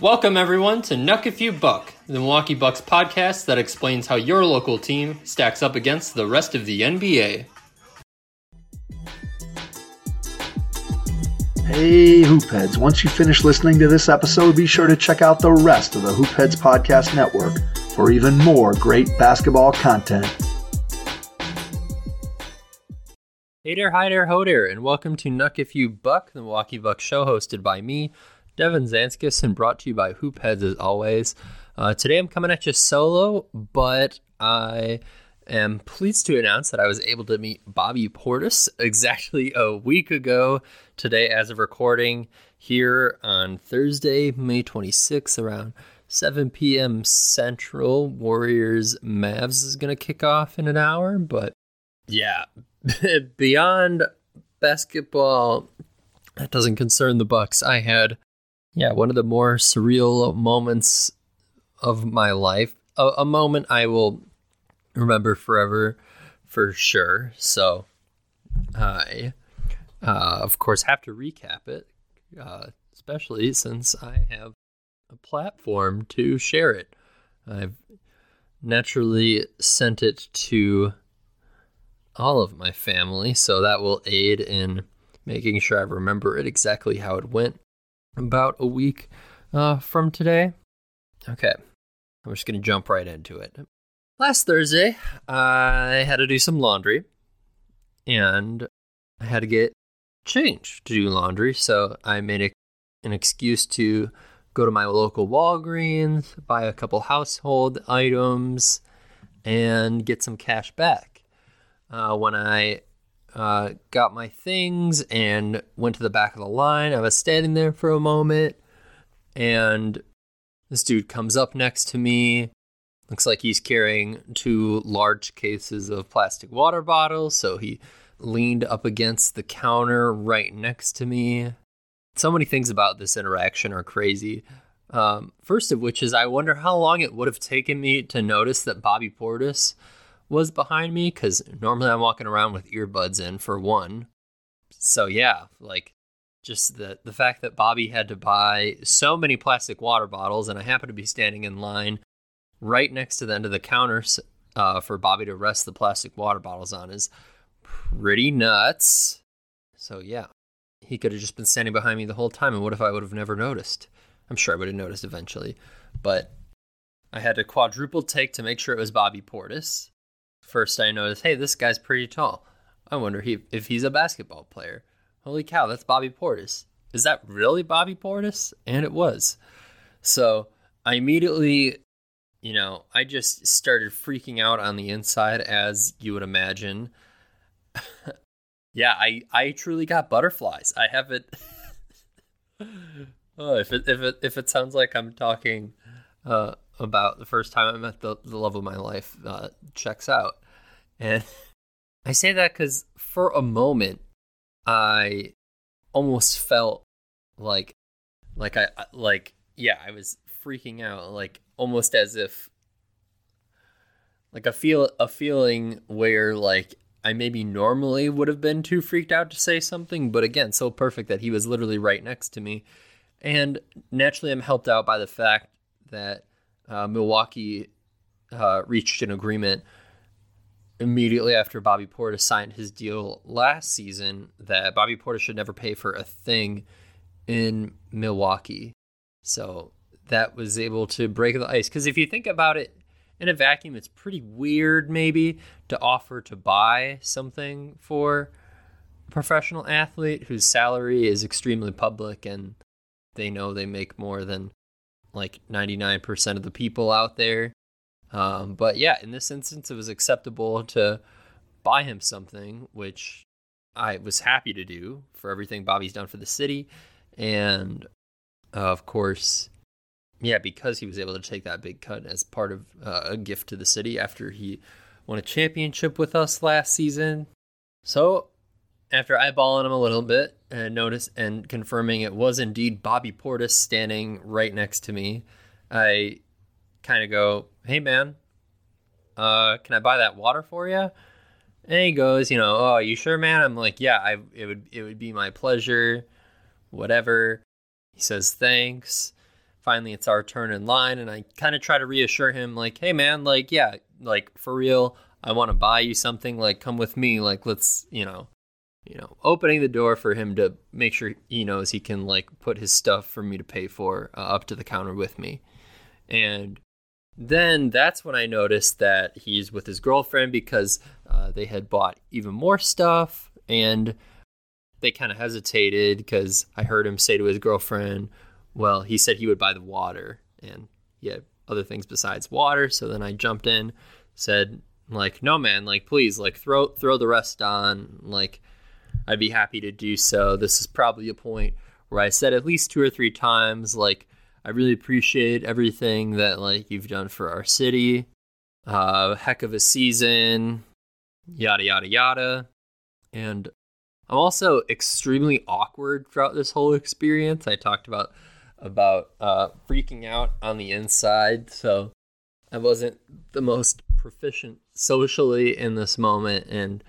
Welcome, everyone, to Nuck If You Buck, the Milwaukee Bucks podcast that explains how your local team stacks up against the rest of the NBA. Hey, Hoopheads. Once you finish listening to this episode, be sure to check out the rest of the Hoopheads Podcast Network for even more great basketball content. Hey there, hi there, ho there, and welcome to Nuck If You Buck, the Milwaukee Bucks show hosted by me, Devin Zanskis, and brought to you by Hoopheads as always. Uh, today I'm coming at you solo, but I am pleased to announce that I was able to meet Bobby Portis exactly a week ago today as of recording here on Thursday, May 26th around 7 p.m. Central. Warriors Mavs is going to kick off in an hour, but yeah, beyond basketball, that doesn't concern the Bucks. I had, yeah, one of the more surreal moments of my life. A, a moment I will remember forever, for sure. So, I, uh, of course, have to recap it, uh, especially since I have a platform to share it. I've naturally sent it to all of my family, so that will aid in making sure I remember it exactly how it went about a week uh, from today. Okay, I'm just going to jump right into it. Last Thursday, I had to do some laundry and I had to get changed to do laundry, so I made a, an excuse to go to my local Walgreens, buy a couple household items, and get some cash back uh, when I uh, got my things and went to the back of the line. I was standing there for a moment, and this dude comes up next to me. Looks like he's carrying two large cases of plastic water bottles, so he leaned up against the counter right next to me. So many things about this interaction are crazy. Um, first of which is, I wonder how long it would have taken me to notice that Bobby Portis was behind me because normally I'm walking around with earbuds in for one. So yeah, like just the the fact that Bobby had to buy so many plastic water bottles, and I happen to be standing in line right next to the end of the counter uh, for Bobby to rest the plastic water bottles on is pretty nuts. So yeah, he could have just been standing behind me the whole time, and what if I would have never noticed? I'm sure I would have noticed eventually, but I had to quadruple take to make sure it was Bobby Portis first I noticed, hey, this guy's pretty tall. I wonder if he's a basketball player. Holy cow, that's Bobby Portis. Is that really Bobby Portis? And it was. So I immediately, you know, I just started freaking out on the inside, as you would imagine. yeah, I, I truly got butterflies. I have it. oh, if it if it if it sounds like I'm talking uh, about the first time I met the, the love of my life uh, checks out. And I say that because for a moment, I almost felt like, like I, like, yeah, I was freaking out, like almost as if, like a feel, a feeling where like I maybe normally would have been too freaked out to say something, but again, so perfect that he was literally right next to me. And naturally, I'm helped out by the fact that uh, Milwaukee uh, reached an agreement immediately after Bobby Portis signed his deal last season that Bobby Portis should never pay for a thing in Milwaukee. So that was able to break the ice. Because if you think about it in a vacuum, it's pretty weird, maybe, to offer to buy something for a professional athlete whose salary is extremely public and they know they make more than like 99% of the people out there. Um, but yeah, in this instance, it was acceptable to buy him something, which I was happy to do for everything Bobby's done for the city. And uh, of course, yeah, because he was able to take that big cut as part of uh, a gift to the city after he won a championship with us last season. So after eyeballing him a little bit and notice and confirming it was indeed Bobby Portis standing right next to me, I kind of go, "Hey man, uh, can I buy that water for you?" And he goes, "You know, oh, you sure, man?" I'm like, "Yeah, I it would it would be my pleasure, whatever." He says, "Thanks." finally it's our turn in line and I kind of try to reassure him like, "Hey man, like yeah, like for real, I want to buy you something, like come with me, like let's, you know, you know, opening the door for him to make sure he knows he can like put his stuff for me to pay for uh, up to the counter with me. And then that's when I noticed that he's with his girlfriend because uh, they had bought even more stuff and they kind of hesitated because I heard him say to his girlfriend, well, he said he would buy the water and he had other things besides water. So then I jumped in, said, like, no, man, like, please, like, throw throw the rest on. Like, I'd be happy to do so. This is probably a point where I said at least two or three times, like, I really appreciate everything that like you've done for our city. Uh, heck of a season, yada yada yada. And I'm also extremely awkward throughout this whole experience. I talked about about uh, freaking out on the inside, so I wasn't the most proficient socially in this moment, and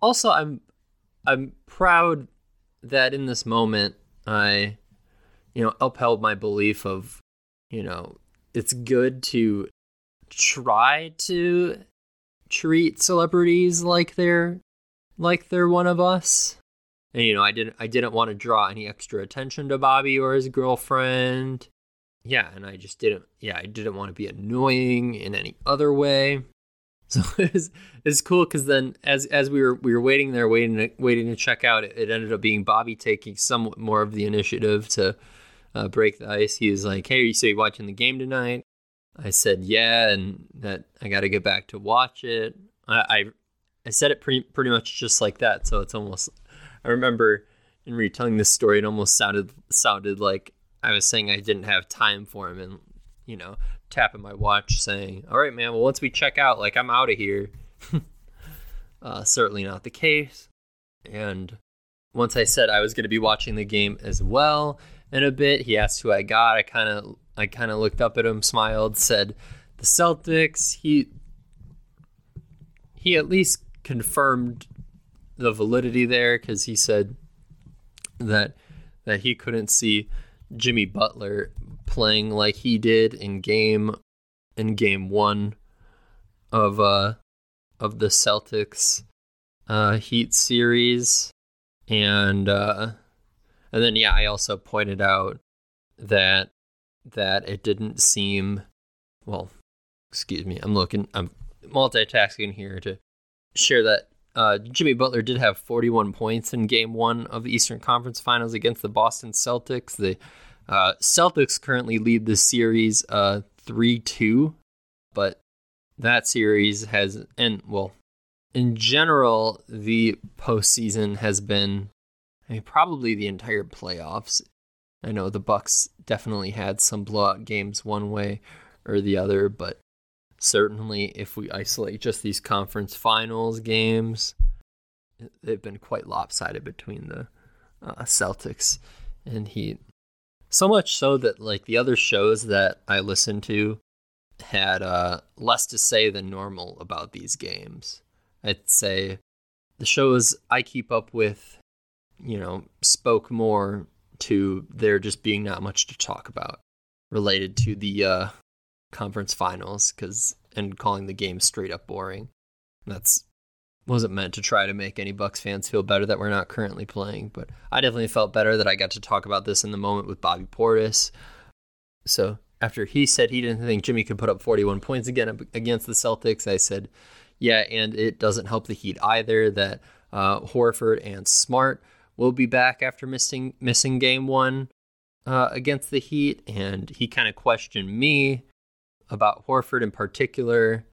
also I'm I'm proud that in this moment I you know upheld my belief of you know it's good to try to treat celebrities like they're like they're one of us. And you know i didn't i didn't want to draw any extra attention to bobby or his girlfriend. Yeah and i just didn't yeah i didn't want to be annoying in any other way so it's it's cool because then as as we were we were waiting there waiting to, waiting to check out it, it ended up being bobby taking somewhat more of the initiative to uh, break the ice. He was like hey so you watching the game tonight? I said yeah and that i got to get back to watch it. I, I i said it pretty pretty much just like that. So it's almost I remember in retelling this story, it almost sounded sounded like I was saying I didn't have time for him, and you know, tapping my watch, saying, "All right, man. Well, once we check out, like I'm out of here." uh, certainly not the case. And once I said I was going to be watching the game as well in a bit, he asked who I got. I kind of I kind of looked up at him, smiled, said the Celtics. He he at least confirmed the validity there because he said that that he couldn't see Jimmy Butler playing like he did in game in game one of uh of the Celtics uh Heat series and uh and then yeah I also pointed out that that it didn't seem well excuse me I'm looking I'm multitasking here to share that uh, Jimmy Butler did have 41 points in Game One of the Eastern Conference Finals against the Boston Celtics. The uh, Celtics currently lead the series uh, three two, but that series has and well, in general, the postseason has been I mean, probably the entire playoffs. I know the Bucks definitely had some blowout games one way or the other, but certainly if we isolate just these conference finals games, they've been quite lopsided between the uh, Celtics and Heat. So much so that like the other shows that I listened to had uh, less to say than normal about these games. I'd say the shows I keep up with, you know, spoke more to there just being not much to talk about related to the uh, conference finals because and calling the game straight up boring. That's wasn't meant to try to make any Bucks fans feel better that we're not currently playing, but I definitely felt better that I got to talk about this in the moment with Bobby Portis. So after he said he didn't think Jimmy could put up 41 points again against the Celtics, I said, yeah, and it doesn't help the Heat either that uh, Horford and Smart will be back after missing missing game one uh, against the Heat, and he kind of questioned me about Horford in particular.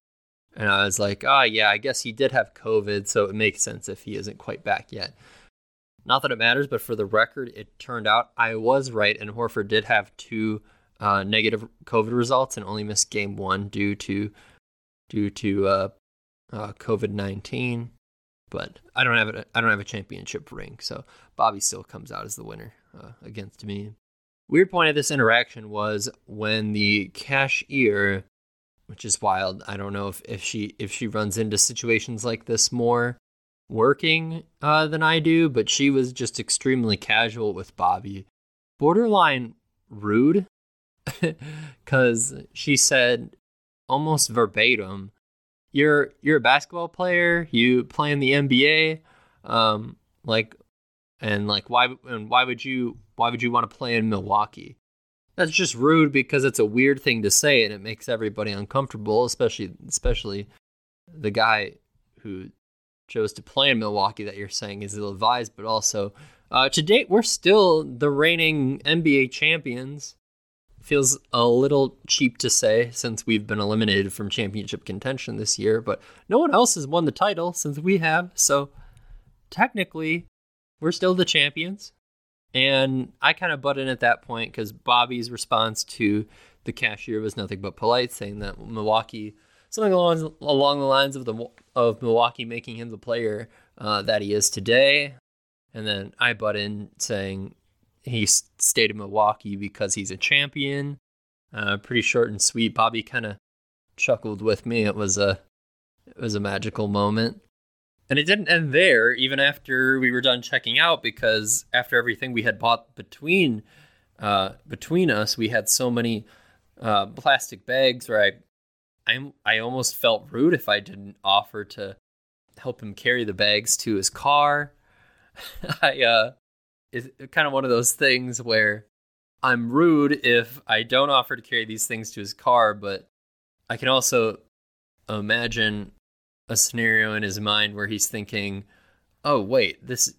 And I was like, oh, yeah, I guess he did have COVID, so it makes sense if he isn't quite back yet. Not that it matters, but for the record, it turned out I was right, and Horford did have two uh, negative COVID results and only missed game one due to due to uh, uh, COVID nineteen. But I don't have a I don't have a championship ring, so Bobby still comes out as the winner uh, against me. Weird point of this interaction was when the cashier, which is wild. I don't know if, if she if she runs into situations like this more working uh, than I do, but she was just extremely casual with Bobby, borderline rude. because she said almost verbatim, "You're you're a basketball player. You play in the NBA. Um, like, and like why and why would you why would you want to play in Milwaukee?" That's just rude because it's a weird thing to say and it makes everybody uncomfortable, especially especially the guy who chose to play in Milwaukee that you're saying is ill advised, but also uh, to date, we're still the reigning NBA champions. Feels a little cheap to say since we've been eliminated from championship contention this year, but no one else has won the title since we have. So technically, we're still the champions. And I kind of butt in at that point because Bobby's response to the cashier was nothing but polite, saying that Milwaukee, something along along the lines of the of Milwaukee making him the player uh, that he is today. And then I butt in saying he stayed in Milwaukee because he's a champion. Uh, pretty short and sweet. Bobby kind of chuckled with me. It was a it was a magical moment. And it didn't end there, even after we were done checking out, because after everything we had bought between uh, between us, we had so many uh, plastic bags where I, I, I almost felt rude if I didn't offer to help him carry the bags to his car. I, uh, it's kind of one of those things where I'm rude if I don't offer to carry these things to his car, but I can also imagine a scenario in his mind where he's thinking, oh, wait, this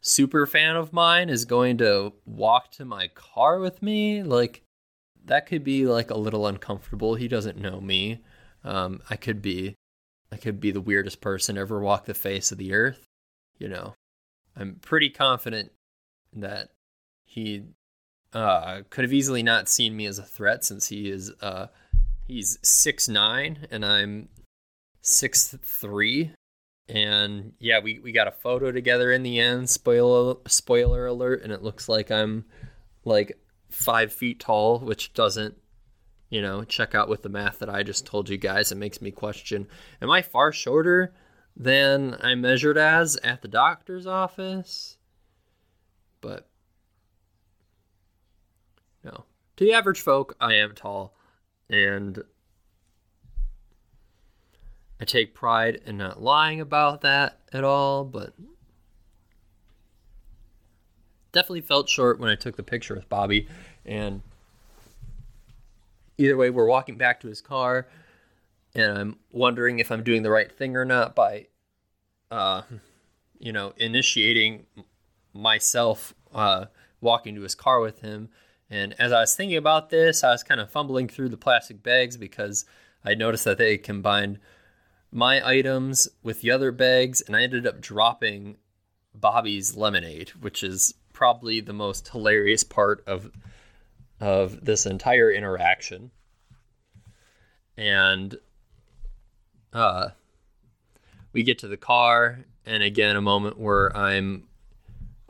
super fan of mine is going to walk to my car with me? Like, that could be like a little uncomfortable. He doesn't know me. Um, I could be, I could be the weirdest person ever walk the face of the earth. You know, I'm pretty confident that he uh, could have easily not seen me as a threat since he is uh, he's six nine and I'm six three, and yeah, we, we got a photo together in the end. Spoiler spoiler alert, and it looks like I'm like five feet tall, which doesn't you know check out with the math that I just told you guys. It makes me question: Am I far shorter than I measured as at the doctor's office? But no, to the average folk, I am tall, and I take pride in not lying about that at all, but definitely felt short when I took the picture with Bobby. And either way, we're walking back to his car, and I'm wondering if I'm doing the right thing or not by, uh, you know, initiating myself uh, walking to his car with him. And as I was thinking about this, I was kind of fumbling through the plastic bags because I noticed that they combined my items with the other bags, and I ended up dropping Bobby's lemonade, which is probably the most hilarious part of of this entire interaction. And uh we get to the car and again a moment where I'm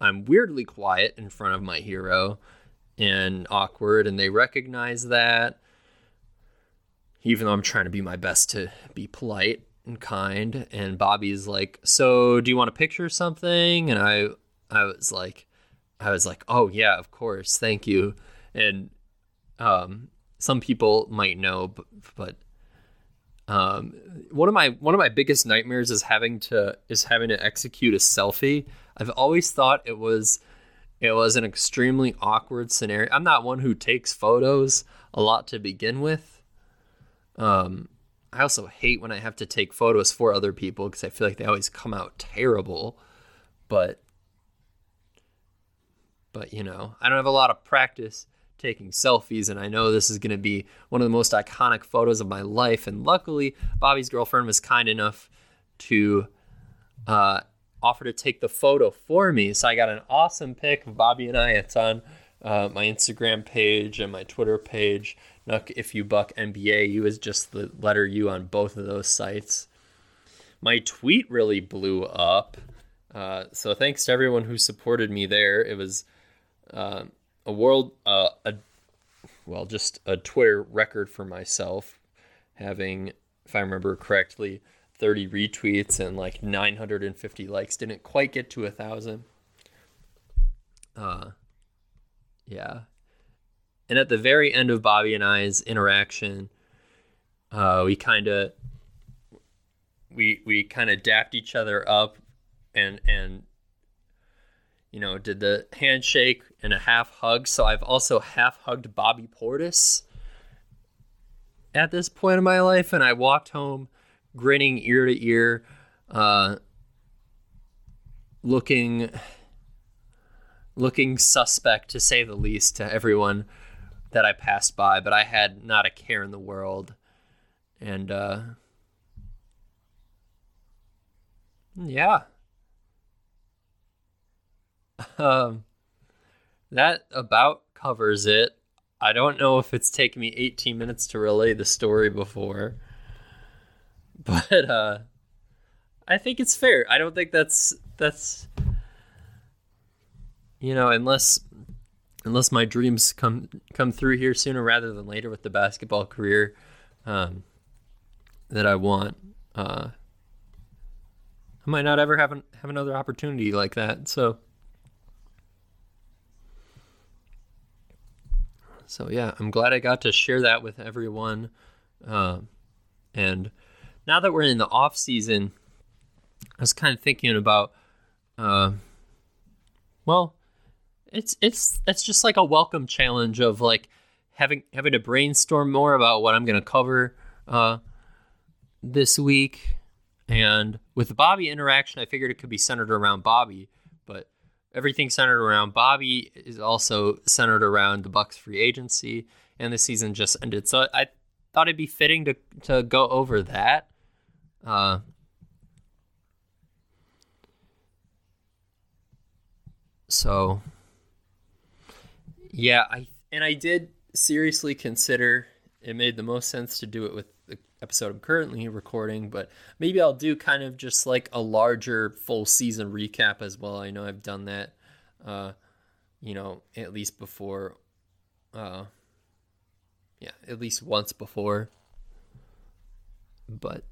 I'm weirdly quiet in front of my hero and awkward and they recognize that even though I'm trying to be my best to be polite and kind and Bobby's like, "So, do you want to picture something?" And I I was like I was like, "Oh yeah, of course. Thank you." And um some people might know but, but um one of my one of my biggest nightmares is having to is having to execute a selfie. I've always thought it was it was an extremely awkward scenario. I'm not one who takes photos a lot to begin with. Um I also hate when I have to take photos for other people because I feel like they always come out terrible. But but you know, I don't have a lot of practice taking selfies and I know this is going to be one of the most iconic photos of my life and luckily Bobby's girlfriend was kind enough to uh, offer to take the photo for me. So I got an awesome pic of Bobby and I. It's on uh, my Instagram page and my Twitter page. Nuck if you buck NBA. U is just the letter U on both of those sites. My tweet really blew up. Uh, so thanks to everyone who supported me there. It was uh, a world, uh, a well, just a Twitter record for myself, having, if I remember correctly, 30 retweets and like 950 likes. Didn't quite get to a thousand. Uh, yeah, and at the very end of Bobby and I's interaction, uh, we kind of we we kind of dapped each other up and and you know did the handshake and a half hug. So I've also half hugged Bobby Portis at this point in my life, and I walked home grinning ear to ear, uh, looking looking suspect to say the least to everyone that I passed by, but I had not a care in the world. And uh yeah. Um that about covers it. I don't know if it's taken me 18 minutes to relay the story before. But uh I think it's fair. I don't think that's that's you know, unless unless my dreams come come through here sooner rather than later with the basketball career um, that I want, uh, I might not ever have an, have another opportunity like that. So, so yeah, I'm glad I got to share that with everyone. Um, and now that we're in the off season, I was kind of thinking about, uh, well, it's it's it's just like a welcome challenge of like having having to brainstorm more about what I'm going to cover uh, this week. And with the Bobby interaction, I figured it could be centered around Bobby, but everything centered around Bobby is also centered around the Bucks free agency, and the season just ended. So I thought it'd be fitting to to go over that. Uh, so yeah, I and I did seriously consider it made the most sense to do it with the episode I'm currently recording, but maybe I'll do kind of just like a larger full season recap as well. I know I've done that uh you know, at least before uh yeah, at least once before. But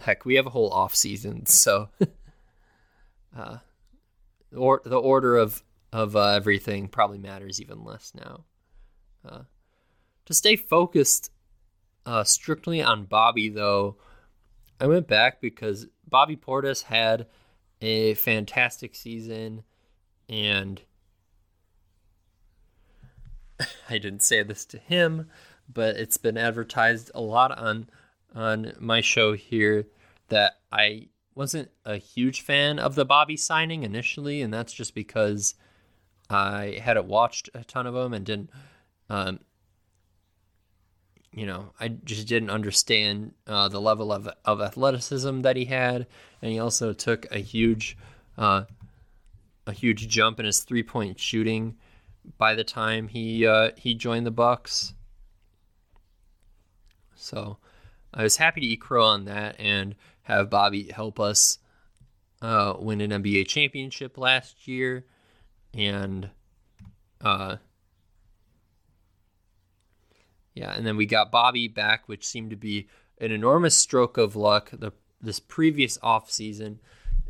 heck, we have a whole off season, so uh or the order of of uh, everything probably matters even less now. Uh, to stay focused uh, strictly on Bobby, though, I went back because Bobby Portis had a fantastic season, and I didn't say this to him, but it's been advertised a lot on on my show here that I wasn't a huge fan of the Bobby signing initially, and that's just because I hadn't watched a ton of them and didn't, um, you know, I just didn't understand uh, the level of of athleticism that he had, and he also took a huge, uh, a huge jump in his three point shooting by the time he uh, he joined the Bucks. So, I was happy to eat crow on that and have Bobby help us uh, win an NBA championship last year and uh yeah and then we got bobby back which seemed to be an enormous stroke of luck the this previous off season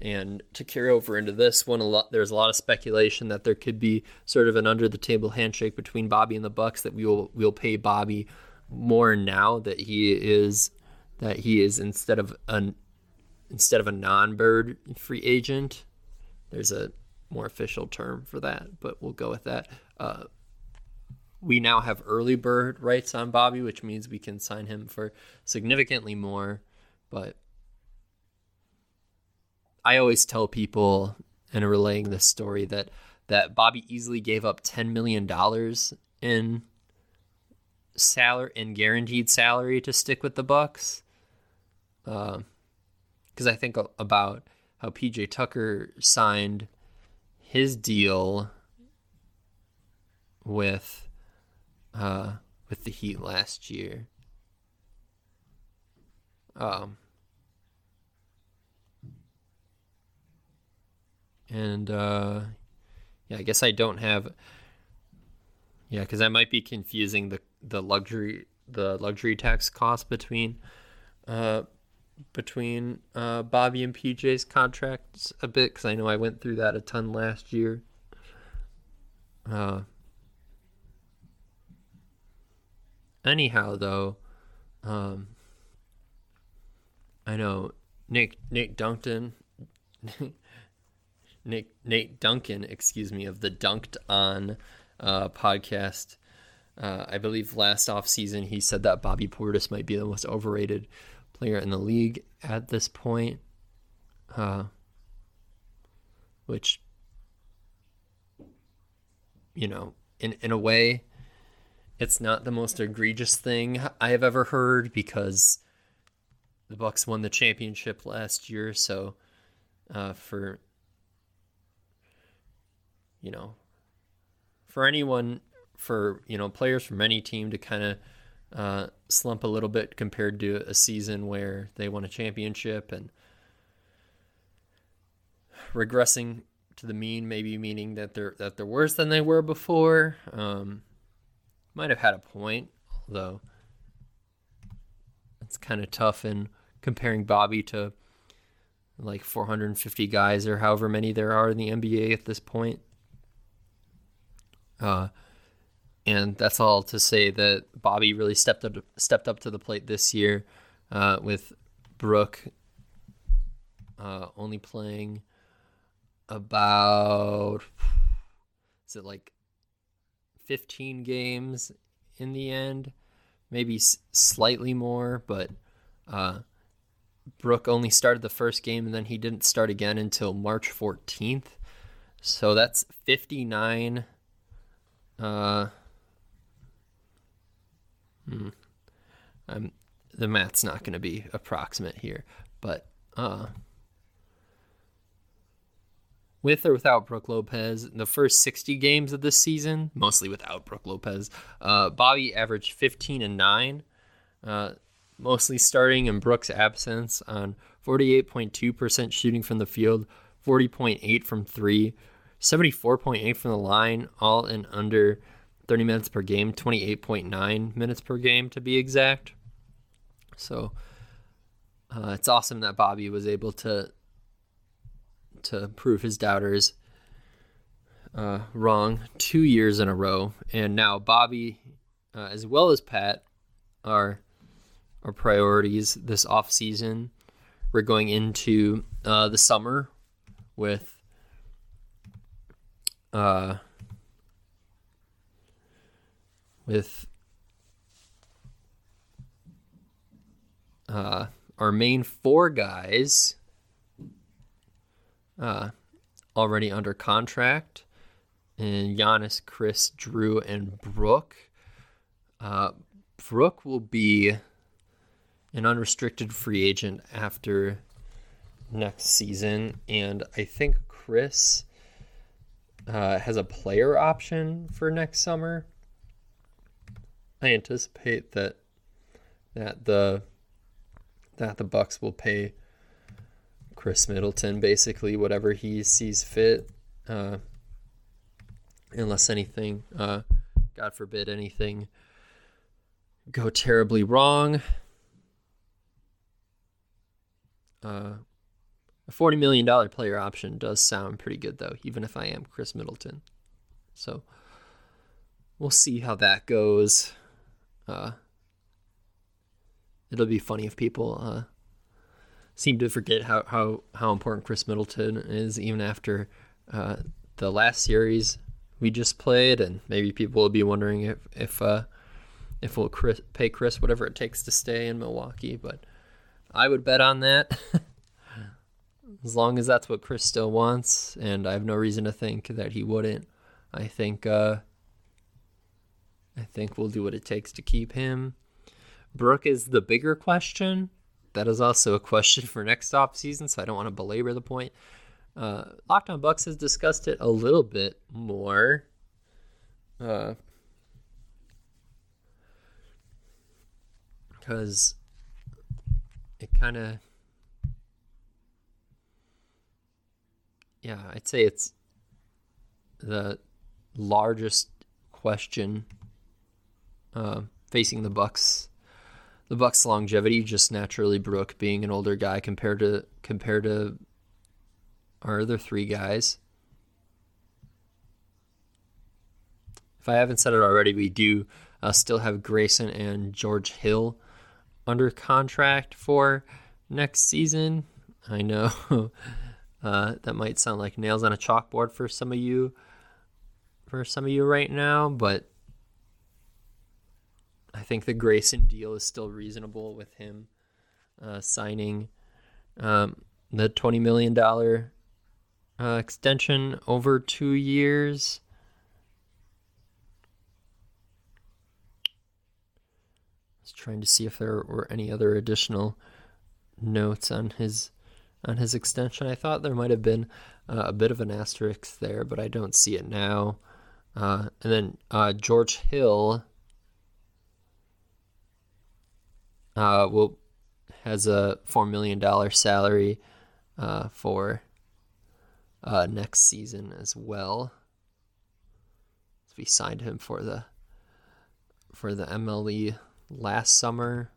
and to carry over into this one a lot there's a lot of speculation that there could be sort of an under the table handshake between bobby and the bucks that we will we'll pay bobby more now that he is that he is instead of an instead of a non-bird free agent. There's a more official term for that, but we'll go with that. Uh, we now have early bird rights on Bobby, which means we can sign him for significantly more. But I always tell people in relaying this story that that Bobby easily gave up ten million dollars in salary in guaranteed salary to stick with the Bucks. Because uh, I think about how PJ Tucker signed his deal with uh with the Heat last year. Um and uh yeah, I guess I don't have yeah, cuz I might be confusing the the luxury the luxury tax cost between uh between uh, Bobby and PJ's contracts a bit because I know I went through that a ton last year. Uh, anyhow, though, um, I know Nick Nick Duncan, Nick Nate Duncan, excuse me, of the Dunked On uh, podcast. Uh, I believe last off season he said that Bobby Portis might be the most overrated player in the league at this point, uh, which you know, in in a way, it's not the most egregious thing I have ever heard because the Bucks won the championship last year, so uh, for you know, for anyone, for you know, players from any team to kind of uh, slump a little bit compared to a season where they won a championship and regressing to the mean, maybe meaning that they're that they're worse than they were before. Um, might have had a point, although it's kind of tough in comparing Bobby to like 450 guys or however many there are in the NBA at this point. Uh, and that's all to say that Bobby really stepped up stepped up to the plate this year uh, with Brook uh, only playing about is it like 15 games in the end, maybe s- slightly more, but uh, Brook only started the first game and then he didn't start again until March 14th. So that's 59. Uh, hmm, I'm, the math's not going to be approximate here, but uh, with or without Brook Lopez, the first 60 games of this season, mostly without Brook Lopez, uh, Bobby averaged 15 and 9, uh, mostly starting in Brook's absence on 48.2% shooting from the field, 40.8 from three, 74.8 from the line, all in under 30 minutes per game, 28.9 minutes per game to be exact. So uh, it's awesome that Bobby was able to to prove his doubters uh, wrong two years in a row, and now Bobby, uh, as well as Pat, are our priorities this off season. We're going into uh, the summer with uh, with uh, our main four guys uh, already under contract, and Giannis, Khris, Drew, and Brook. Uh, Brook will be an unrestricted free agent after next season, and I think Khris uh, has a player option for next summer. I anticipate that that the that the Bucks will pay Khris Middleton basically whatever he sees fit, uh, unless anything, uh, God forbid, anything go terribly wrong. Uh, a forty million dollar player option does sound pretty good though, even if I am Khris Middleton. So we'll see how that goes. Uh, it'll be funny if people uh, seem to forget how, how, how important Khris Middleton is even after uh, the last series we just played, and maybe people will be wondering if if uh, if we'll Khris, pay Khris whatever it takes to stay in Milwaukee. But I would bet on that, as long as that's what Khris still wants, and I have no reason to think that he wouldn't. I think uh, I think we'll do what it takes to keep him. Brook is the bigger question. That is also a question for next off season, so I don't want to belabor the point. Uh, Locked On Bucks has discussed it a little bit more. Uh, because it kind of yeah i'd say it's the largest question uh, facing the bucks the bucks longevity just naturally brook being an older guy compared to compared to our other three guys if i haven't said it already we do uh, still have Grayson and George Hill under contract for next season. I know uh, that might sound like nails on a chalkboard for some of you, for some of you right now, but I think the Grayson deal is still reasonable with him uh, signing um, the twenty million dollar uh, extension over two years. I was trying to see if there were any other additional notes on his on his extension. I thought there might have been uh, a bit of an asterisk there, but I don't see it now. Uh, and then uh, George Hill uh, will has a four million dollar salary uh, for uh, next season as well. We signed him for the for the MLE last summer.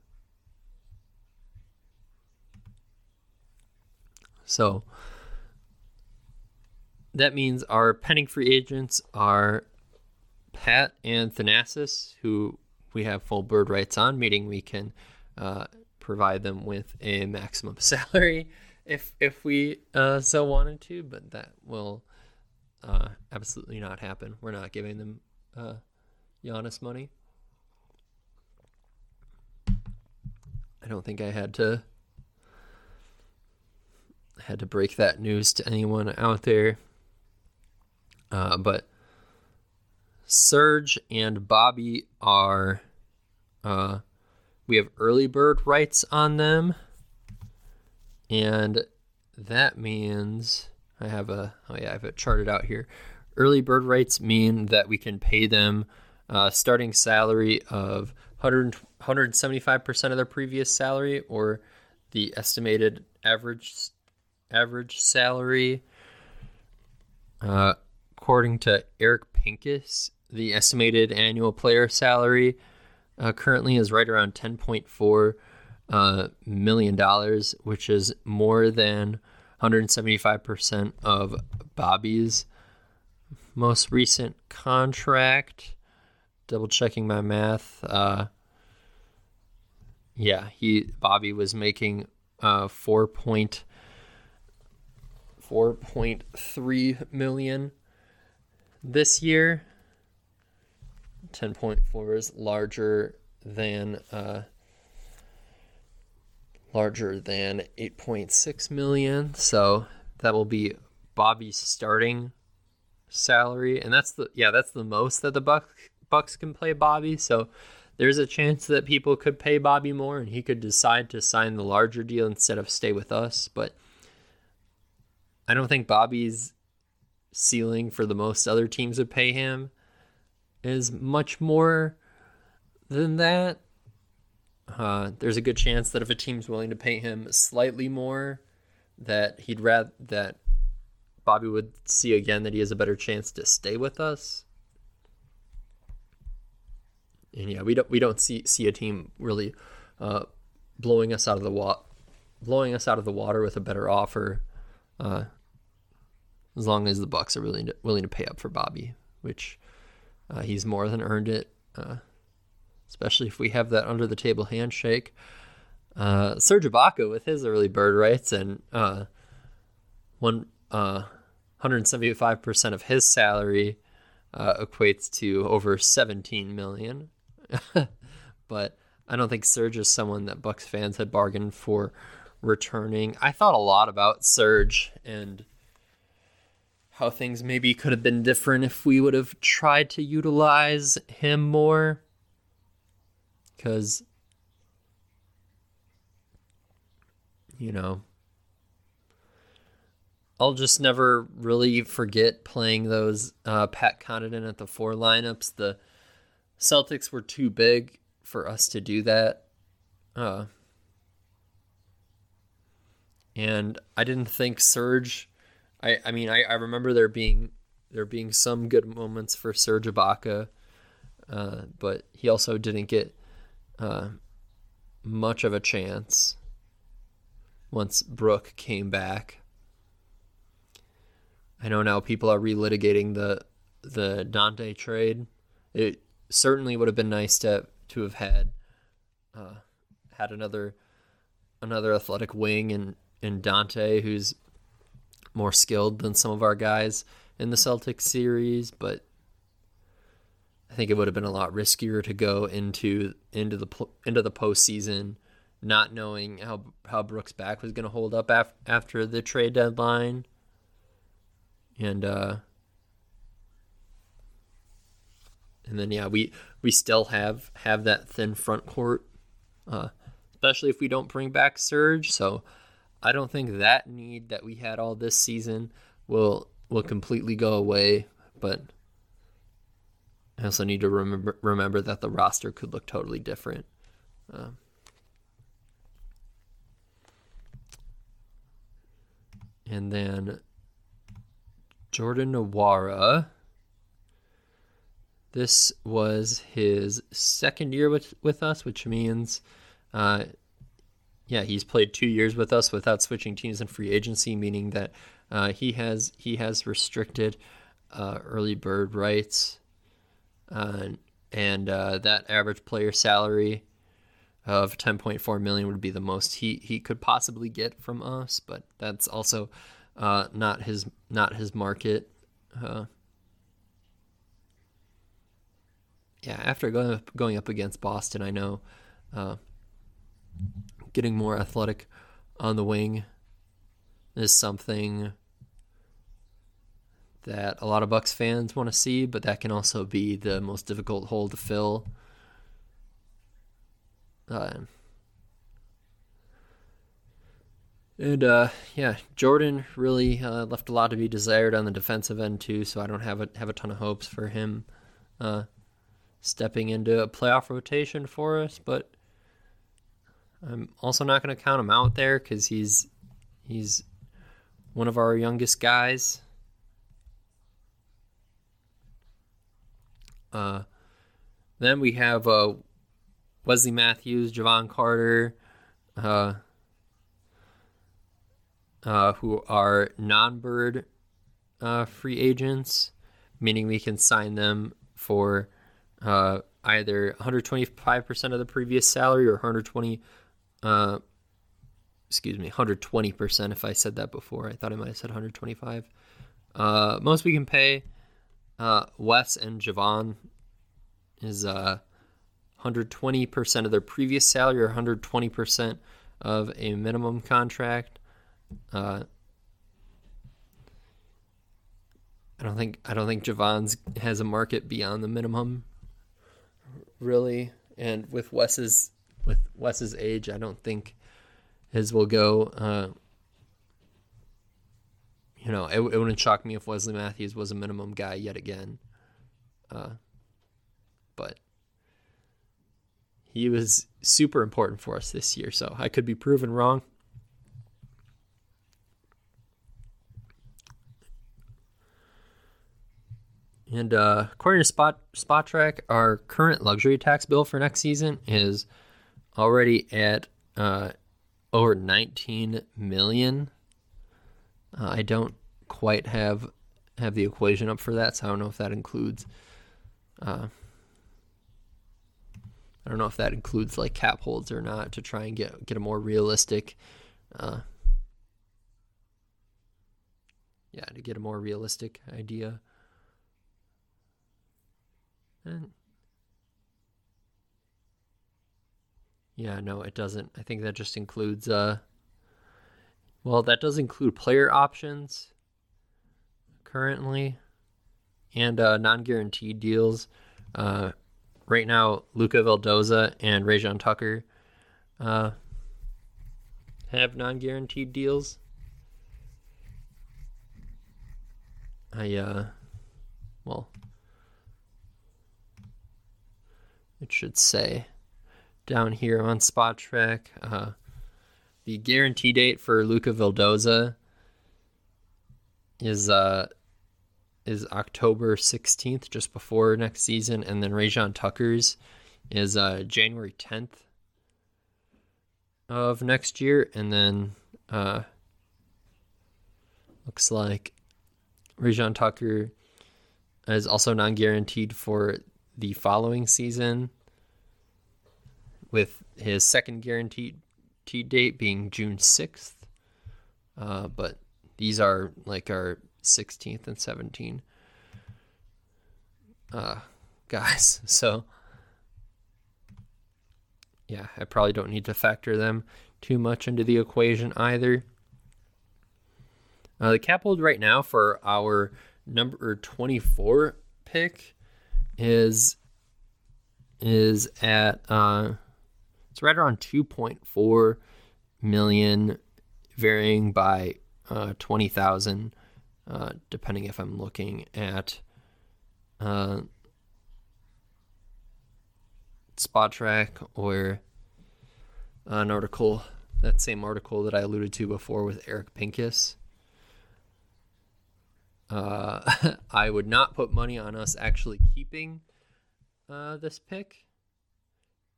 So that means our pending free agents are Pat and Thanasis, who we have full bird rights on, meaning we can uh, provide them with a maximum salary if if we uh, so wanted to, but that will uh, absolutely not happen. We're not giving them uh, Giannis money. I don't think I had to had to break that news to anyone out there. Uh, but Serge and Bobby are uh, we have early bird rights on them. And that means I have a oh yeah, I have it charted out here. Early bird rights mean that we can pay them uh, starting salary of 100, 175% of their previous salary or the estimated average average salary. Uh, according to Eric Pincus, the estimated annual player salary uh, currently is right around 10.4 uh, million dollars, which is more than 175% of Bobby's most recent contract. Double checking my math. Uh, yeah, he Bobby was making uh, four point four point three million this year 10.4 is larger than uh, larger than 8.6 million. So that will be Bobby's starting salary, and that's the yeah that's the most that the Bucks Bucks can play Bobby. So there's a chance that people could pay Bobby more, and he could decide to sign the larger deal instead of stay with us. But I don't think Bobby's ceiling for the most other teams would pay him is much more than that. Uh, there's a good chance that if a team's willing to pay him slightly more, that he'd rather that Bobby would see again that he has a better chance to stay with us. And yeah, we don't we don't see see a team really uh, blowing us out of the wa- blowing us out of the water with a better offer, uh, as long as the Bucks are willing to willing to pay up for Bobby, which uh, he's more than earned it, uh, especially if we have that under the table handshake. Uh, Serge Ibaka with his early bird rights and uh, one 175% uh, of his salary uh, equates to over 17 million. but I don't think Serge is someone that Bucks fans had bargained for returning. I thought a lot about Serge and how things maybe could have been different if we would have tried to utilize him more. Because, you know, I'll just never really forget playing those uh, Pat Connaughton at the four lineups. The Celtics were too big for us to do that. Uh, and I didn't think Serge I I mean I, I remember there being there being some good moments for Serge Ibaka, uh, but he also didn't get uh, much of a chance once Brook came back. I know now people are relitigating the the Donte trade. It certainly would have been nice to to have had uh, had another another athletic wing and in Donte who's more skilled than some of our guys in the Celtics series, but I think it would have been a lot riskier to go into into the into the postseason, not knowing how how Brook's back was going to hold up af- after the trade deadline, and uh, and then yeah, we we still have have that thin front court, uh, especially if we don't bring back Serge. So I don't think that need that we had all this season will will completely go away, but I also need to remember remember that the roster could look totally different. Uh, and then Jordan Nwora. This was his second year with, with us, which means uh, yeah, he's played two years with us without switching teams in free agency, meaning that uh, he has he has restricted uh, early bird rights, uh, and uh, that average player salary of 10.4 million would be the most he, he could possibly get from us, but that's also uh, not his not his market. Uh, yeah, after going up, going up against Boston, I know getting more athletic on the wing is something that a lot of Bucks fans want to see, but that can also be the most difficult hole to fill. Uh, and uh, yeah, Jordan really uh, left a lot to be desired on the defensive end too. So I don't have a have a ton of hopes for him uh, stepping into a playoff rotation for us. But I'm also not going to count him out there because he's he's one of our youngest guys. Uh, then we have uh, Wesley Matthews, Jevon Carter, uh, uh, who are non-bird uh, free agents, meaning we can sign them for uh, either 125% of the previous salary or 120 uh, excuse me, 120% if I said that before. I thought I might have said 125. Uh, most we can pay uh, Wes and Jevon is uh, 120% of their previous salary or 120% of a minimum contract. Uh, I don't think I don't think Jevon's has a market beyond the minimum, really. And with Wes's with Wes's age, I don't think his will go. Uh, you know, it, it, wouldn't shock me if Wesley Matthews was a minimum guy yet again. Uh, but he was super important for us this year, so I could be proven wrong. And uh, according to Spot Spotrac, our current luxury tax bill for next season is already at uh, over 19 million. Uh, I don't quite have have the equation up for that, so I don't know if that includes. Uh, I don't know if that includes like cap holds or not to try and get get a more realistic. Uh, yeah, to get a more realistic idea. And Yeah, no, it doesn't. I think that just includes uh well, that does include player options currently and uh, non-guaranteed deals. Uh, right now, Luca Vildoza and Rayjon Tucker uh, have non-guaranteed deals. I uh, well, it should say down here on Spotrac. Uh, the guarantee date for Luca Vildoza is uh, is October 16th, just before next season, and then Rayjon Tucker's is uh, January 10th of next year, and then uh, looks like Rayjon Tucker is also non-guaranteed for the following season, with his second guaranteed date being June 6th. Uh, but these are like our 16th and 17 uh, guys. So, yeah, I probably don't need to factor them too much into the equation either. Uh, the cap hold right now for our number 24 pick is is at uh, it's right around 2.4 million, varying by uh, 20,000, uh, depending if I'm looking at uh, track or an article, that same article that I alluded to before with Eric Pincus. Uh, I would not put money on us actually keeping uh, this pick,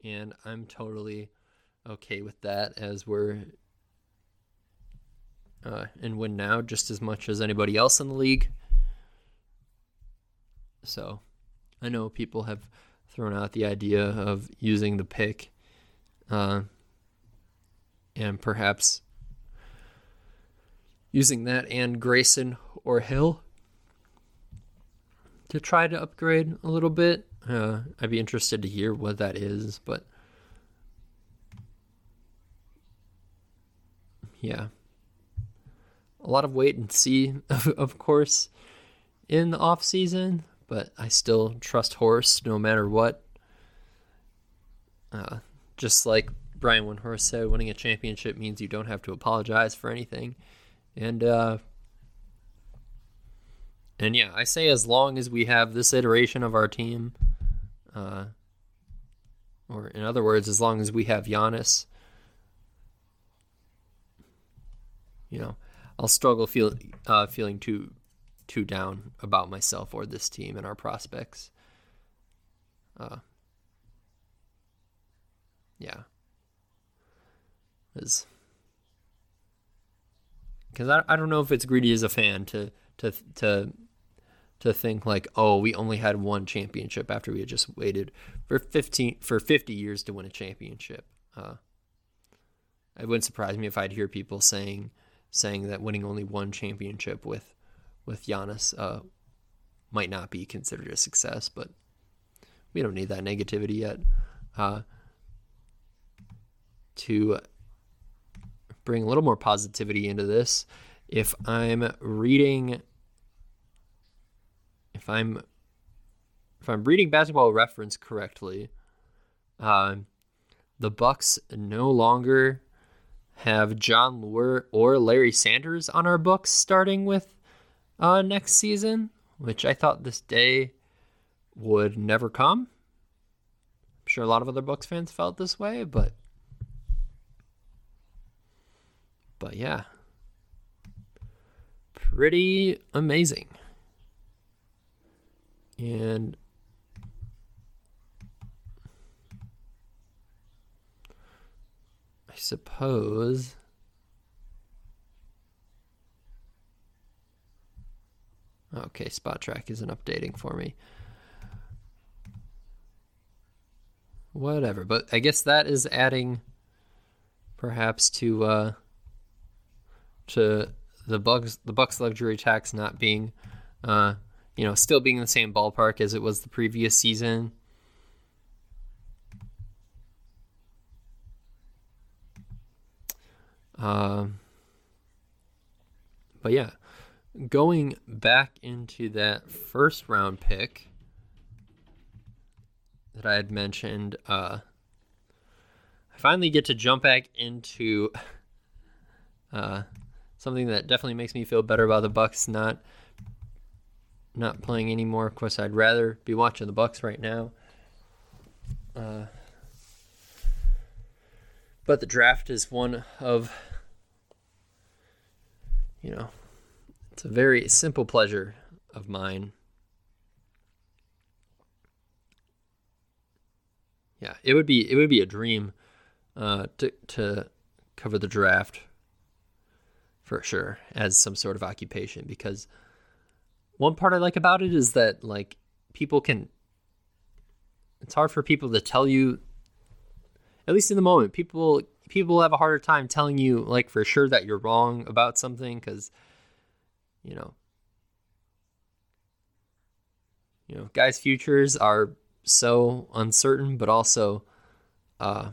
and I'm totally okay with that as we're uh, win now just as much as anybody else in the league. So I know people have thrown out the idea of using the pick uh, and perhaps using that and Grayson or Hill to try to upgrade a little bit. Uh, I'd be interested to hear what that is, but yeah, a lot of wait and see, of course, in the off season. But I still trust Horst no matter what. Uh, just like Brian Windhorst said, winning a championship means you don't have to apologize for anything, and uh, and yeah, I say as long as we have this iteration of our team, uh, or in other words, as long as we have Giannis, you know, I'll struggle feel uh, feeling too too down about myself or this team and our prospects. Uh, yeah, because I I don't know if it's greedy as a fan to to to to think like, oh, we only had one championship after we had just waited for fifteen for fifty years to win a championship. Uh, it wouldn't surprise me if I'd hear people saying saying that winning only one championship with with Giannis uh, might not be considered a success, but we don't need that negativity yet. Uh, to bring a little more positivity into this, if I'm reading if I'm if I'm reading basketball reference correctly, uh, the Bucks no longer have Jon Leuer or Larry Sanders on our books starting with uh, next season, which I thought this day would never come. I'm sure a lot of other Bucks fans felt this way, but but yeah, pretty amazing. And I suppose Okay, Spotrac isn't updating for me. Whatever, but I guess that is adding perhaps to uh to the bugs the Bucks luxury tax not being uh you know, still being in the same ballpark as it was the previous season. Um, but yeah, going back into that first round pick that I had mentioned, uh, I finally get to jump back into uh, something that definitely makes me feel better about the Bucks not not playing anymore. Of course, I'd rather be watching the Bucks right now. Uh, but the draft is one of, you know, it's a very simple pleasure of mine. Yeah, it would be it would be a dream uh, to to cover the draft for sure as some sort of occupation because one part I like about it is that like people can it's hard for people to tell you at least in the moment people people have a harder time telling you like for sure that you're wrong about something cuz you know you know guys futures are so uncertain but also uh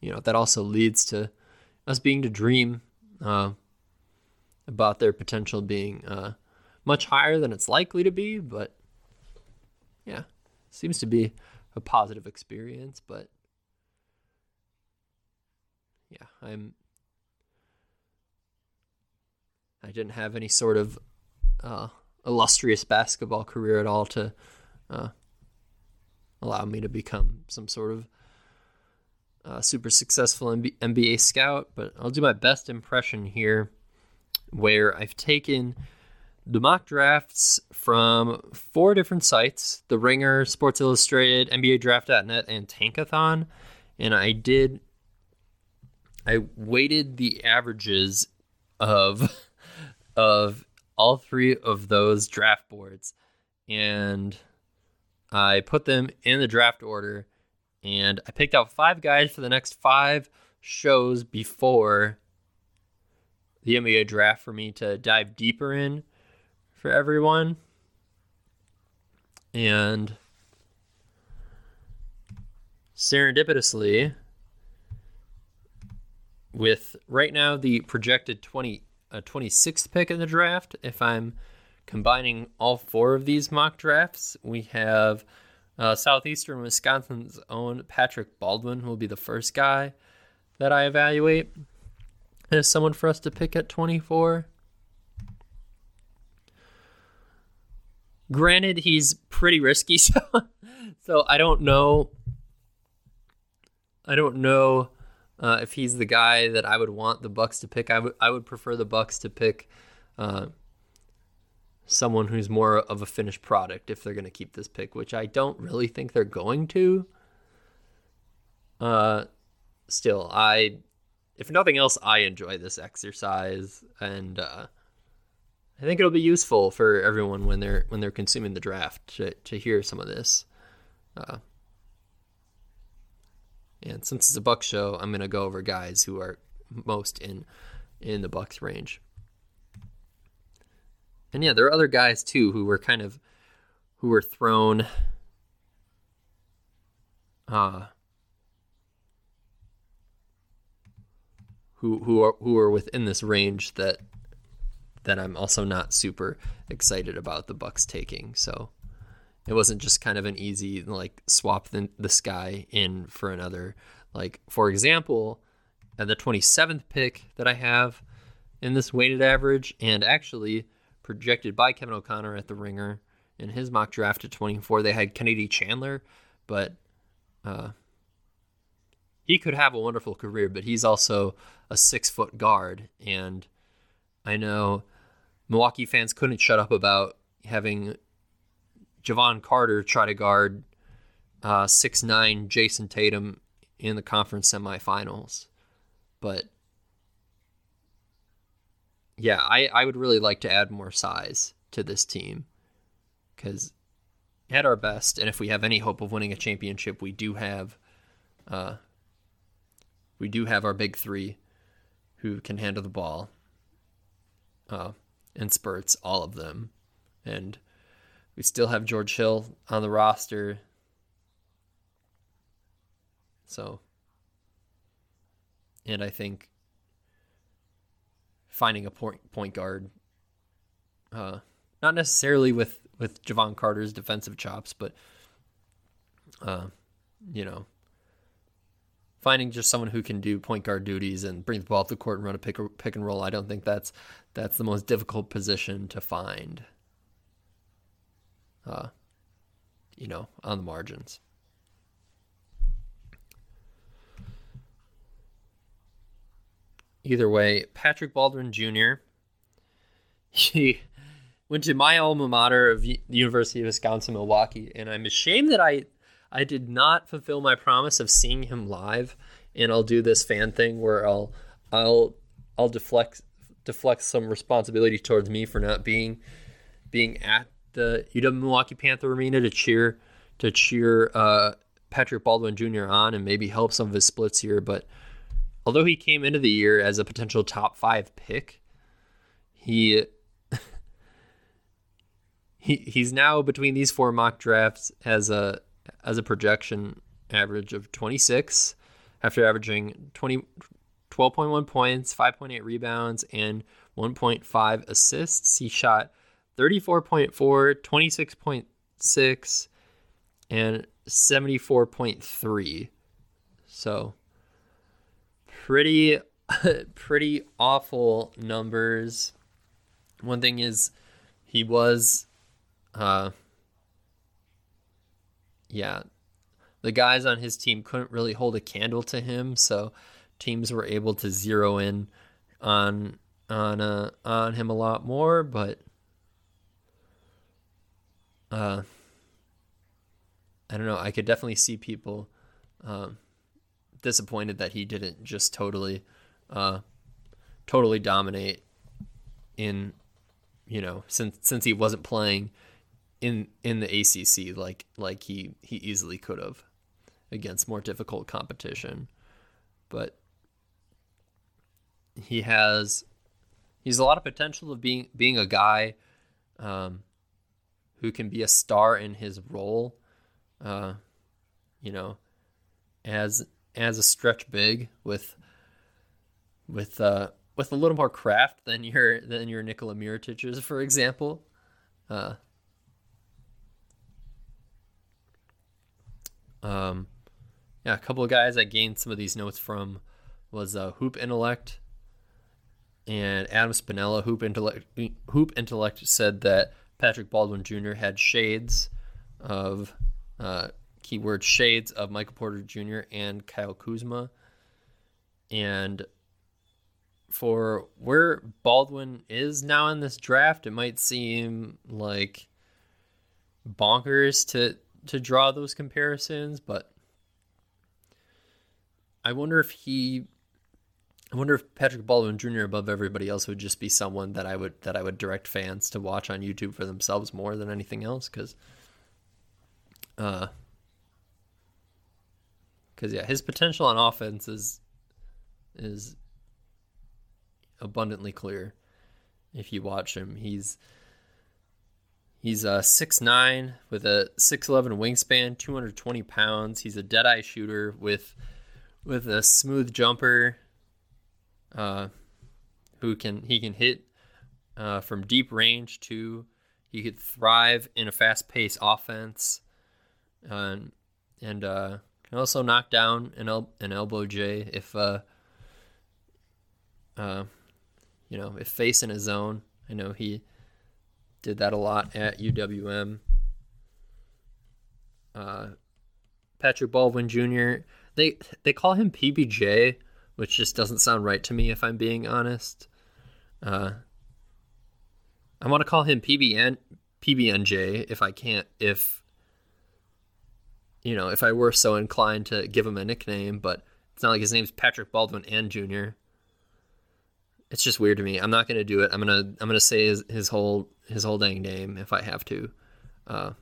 you know that also leads to us being to dream uh, about their potential being uh, much higher than it's likely to be but yeah seems to be a positive experience but yeah i'm i didn't have any sort of uh, illustrious basketball career at all to uh, allow me to become some sort of uh, super successful NBA scout, but I'll do my best impression here where I've taken the mock drafts from four different sites The Ringer, Sports Illustrated, NBA Draft.net, and Tankathon. And I did, I weighted the averages of, of all three of those draft boards and I put them in the draft order and I picked out five guys for the next five shows before the NBA draft for me to dive deeper in for everyone. And serendipitously, with right now the projected 20, uh, 26th pick in the draft, if I'm combining all four of these mock drafts, we have uh, Southeastern Wisconsin's own Patrick Baldwin will be the first guy that I evaluate as someone for us to pick at 24. Granted, he's pretty risky, so so I don't know. I don't know uh, if he's the guy that I would want the Bucks to pick. I would I would prefer the Bucks to pick uh, someone who's more of a finished product if they're going to keep this pick, which I don't really think they're going to. Uh, still, I, if nothing else, I enjoy this exercise, and uh, I think it'll be useful for everyone when they're when they're consuming the draft to to hear some of this. Uh, and since it's a Buck show, I'm gonna go over guys who are most in in the Bucks range and yeah, there are other guys too who were kind of who were thrown uh who who are who are within this range that that I'm also not super excited about the Bucks taking. So it wasn't just kind of an easy like swap the, this guy in for another. Like for example, at the 27th pick that I have in this weighted average, and actually projected by Kevin O'Connor at the Ringer in his mock draft at 24. They had Kennedy Chandler, but uh, he could have a wonderful career, but he's also a six foot guard. And I know Milwaukee fans couldn't shut up about having Jevon Carter try to guard uh, six uh, nine Jayson Tatum in the conference semifinals. But yeah, I, I would really like to add more size to this team because at our best, and if we have any hope of winning a championship, we do have, uh, we do have our big three, who can handle the ball, uh, in spurts, all of them, and we still have George Hill on the roster. So, and I think finding a point point guard. Uh, not necessarily with with Jevon Carter's defensive chops, but uh, you know, finding just someone who can do point guard duties and bring the ball up the court and run a pick pick and roll. I don't think that's that's the most difficult position to find. Uh, you know, on the margins. either way, Patrick Baldwin Jr. He went to my alma mater of the University of Wisconsin Milwaukee, and I'm ashamed that I I did not fulfill my promise of seeing him live. And I'll do this fan thing where I'll I'll I'll deflect deflect some responsibility towards me for not being being at the UW Milwaukee Panther Arena to cheer to cheer uh, Patrick Baldwin Jr. on and maybe help some of his splits here. But although he came into the year as a potential top five pick, he he he's now between these four mock drafts as a as a projection average of 26 after averaging 20 12.1 points, 5.8 rebounds and 1.5 assists. He shot 34.4, 26.6 and 74.3. So pretty pretty awful numbers. One thing is he was uh yeah, the guys on his team couldn't really hold a candle to him, so teams were able to zero in on on uh, on him a lot more, but uh I don't know. I could definitely see people um, disappointed that he didn't just totally, uh, totally dominate in, you know, since since he wasn't playing in in the ACC like like he he easily could have against more difficult competition, but he has he's a lot of potential of being being a guy um, who can be a star in his role uh, you know, as as a stretch big with with uh, with a little more craft than your than your Nikola Mirotic's, for example. Uh, um, yeah, a couple of guys I gained some of these notes from was uh, Hoop Intellect and Adam Spinella. Hoop Intellect Hoop Intellect said that Patrick Baldwin Jr. had shades of uh, keyword shades of Michael Porter Jr. and Kyle Kuzma. And for where Baldwin is now in this draft, it might seem like bonkers to to draw those comparisons, but I wonder if he I wonder if Patrick Baldwin Jr. above everybody else would just be someone that I would that I would direct fans to watch on YouTube for themselves more than anything else because uh, because yeah, his potential on offense is is abundantly clear. If you watch him, he's he's six nine with a six eleven wingspan, two hundred twenty pounds. He's a dead eye shooter with with a smooth jumper. Uh, who can he can hit uh, from deep range too. He could thrive in a fast paced offense and and uh, can also knock down an el- an elbow J if uh, uh, you know if facing a zone. I know he did that a lot at UWM. Uh, Patrick Baldwin Jr. They they call him PBJ, which just doesn't sound right to me if I'm being honest. Uh, I want to call him PBN PBNJ if I can't if you know, if I were so inclined to give him a nickname, but it's not like his name's Patrick Baldwin and Jr. It's just weird to me. I'm not gonna do it. I'm gonna I'm gonna say his, his whole his whole dang name if I have to, uh,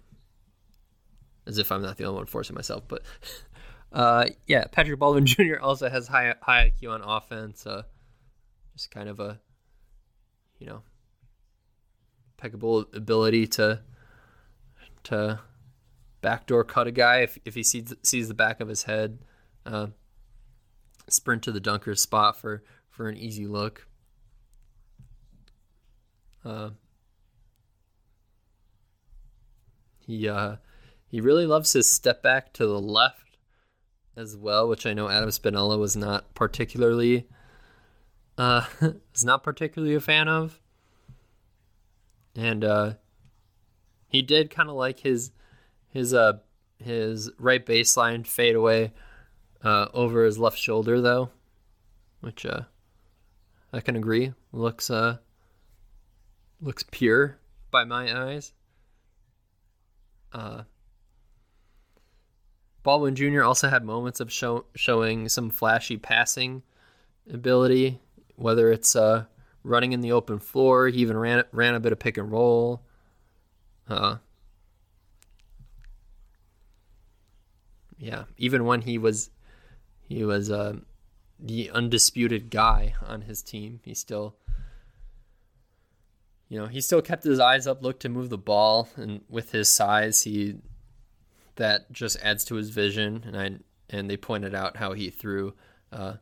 as if I'm not the only one forcing myself. But uh, yeah, Patrick Baldwin Jr. also has high high IQ on offense. Uh, just kind of a you know impeccable ability to to backdoor cut a guy if, if he sees sees the back of his head. Uh, sprint to the dunker spot for for an easy look. Uh, he uh, he really loves his step back to the left as well, which I know Adam Spinella was not particularly uh, was not particularly a fan of. And uh, he did kind of like his his uh his right baseline fade away uh, over his left shoulder though, which uh I can agree looks uh looks pure by my eyes. Uh, Baldwin Jr. also had moments of show, showing some flashy passing ability, whether it's uh, running in the open floor. He even ran ran a bit of pick and roll. Uh, yeah, even when he was he was uh, the undisputed guy on his team, he still you know, he still kept his eyes up, looked to move the ball, and with his size, he that just adds to his vision. And I and they pointed out how he threw uh,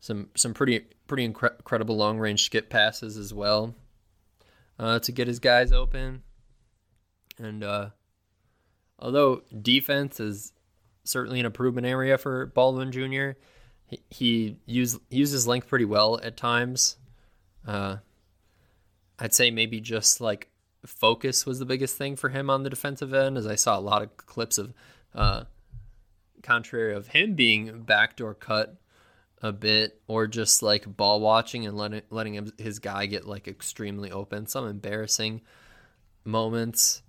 some some pretty pretty incre- incredible long range skip passes as well uh, to get his guys open. And uh, although defense is certainly an improvement area for Baldwin Jr., he, he use, uses length pretty well at times. Uh, I'd say maybe just like focus was the biggest thing for him on the defensive end, as I saw a lot of clips of, uh, contrary of him being backdoor cut a bit, or just like ball watching and letting letting his guy get like extremely open. Some embarrassing moments,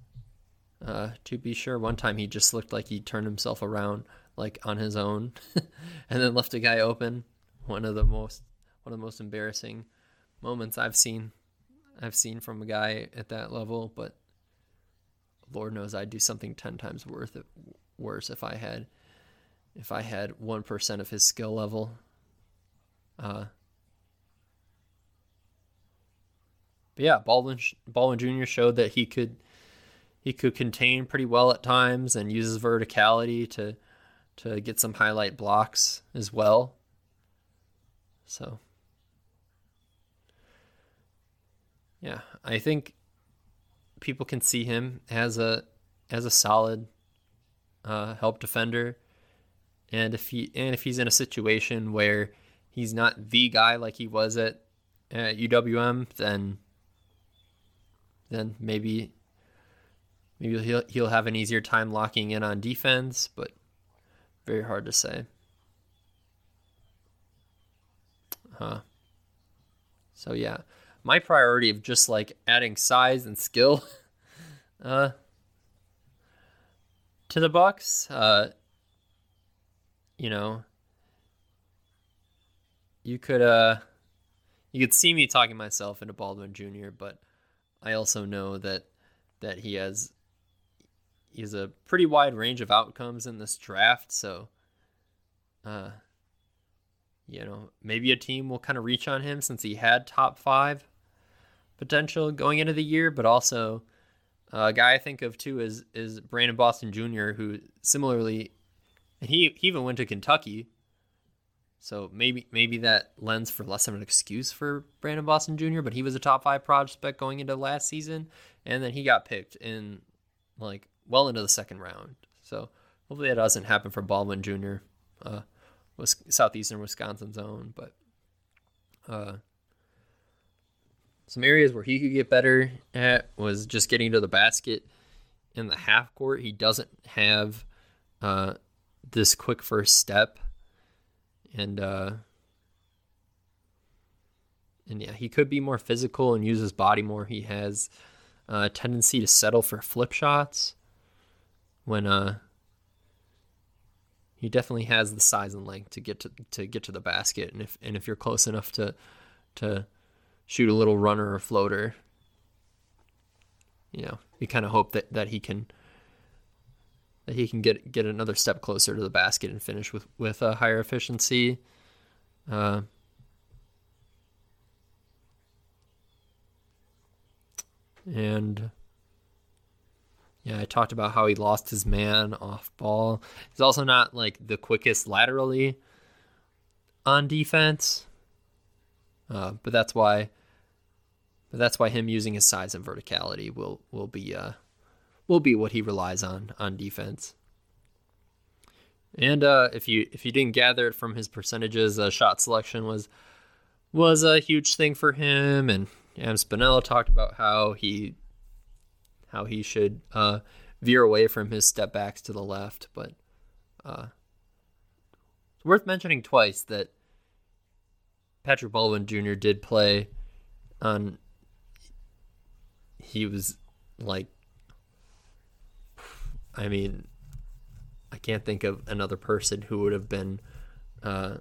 uh, to be sure. One time he just looked like he turned himself around like on his own, and then left a guy open. One of the most one of the most embarrassing moments I've seen I've seen from a guy at that level, but Lord knows I'd do something ten times worth it, worse if I had if I had one percent of his skill level. Uh, but yeah, Baldwin Baldwin Jr. showed that he could he could contain pretty well at times and uses verticality to to get some highlight blocks as well. So Yeah, I think people can see him as a as a solid uh, help defender, and if he and if he's in a situation where he's not the guy like he was at, at UWM, then then maybe maybe he'll he'll have an easier time locking in on defense, but very hard to say. Huh. So yeah my priority of just like adding size and skill uh, to the Bucks. Uh, you know, you could uh, you could see me talking myself into Baldwin Jr., but I also know that that he has he has a pretty wide range of outcomes in this draft. So, uh, you know, maybe a team will kind of reach on him since he had top five potential going into the year, but also uh, a guy I think of too is is Brandon Boston Jr., who similarly, he he even went to Kentucky, so maybe maybe that lends for less of an excuse for Brandon Boston Jr. But he was a top five prospect going into last season, and then he got picked in like well into the second round. So hopefully that doesn't happen for Baldwin Jr. Uh, was southeastern Wisconsin's own, but uh, some areas where he could get better at was just getting to the basket in the half court. He doesn't have uh, this quick first step, and uh, and yeah, he could be more physical and use his body more. He has a tendency to settle for flip shots when uh he definitely has the size and length to get to to get to the basket and if and if you're close enough to to shoot a little runner or floater. You know, you kind of hope that, that he can that he can get get another step closer to the basket and finish with with a higher efficiency. Uh, and yeah, I talked about how he lost his man off ball. He's also not like the quickest laterally on defense. Uh, but that's why but that's why him using his size and verticality will will be uh, will be what he relies on on defense. And uh, if you if you didn't gather it from his percentages, uh, shot selection was was a huge thing for him. And Adam talked about how he how he should uh, veer away from his step backs to the left. But uh, it's worth mentioning twice that Patrick Baldwin Jr. did play on. He was like, I mean, I can't think of another person who would have been uh,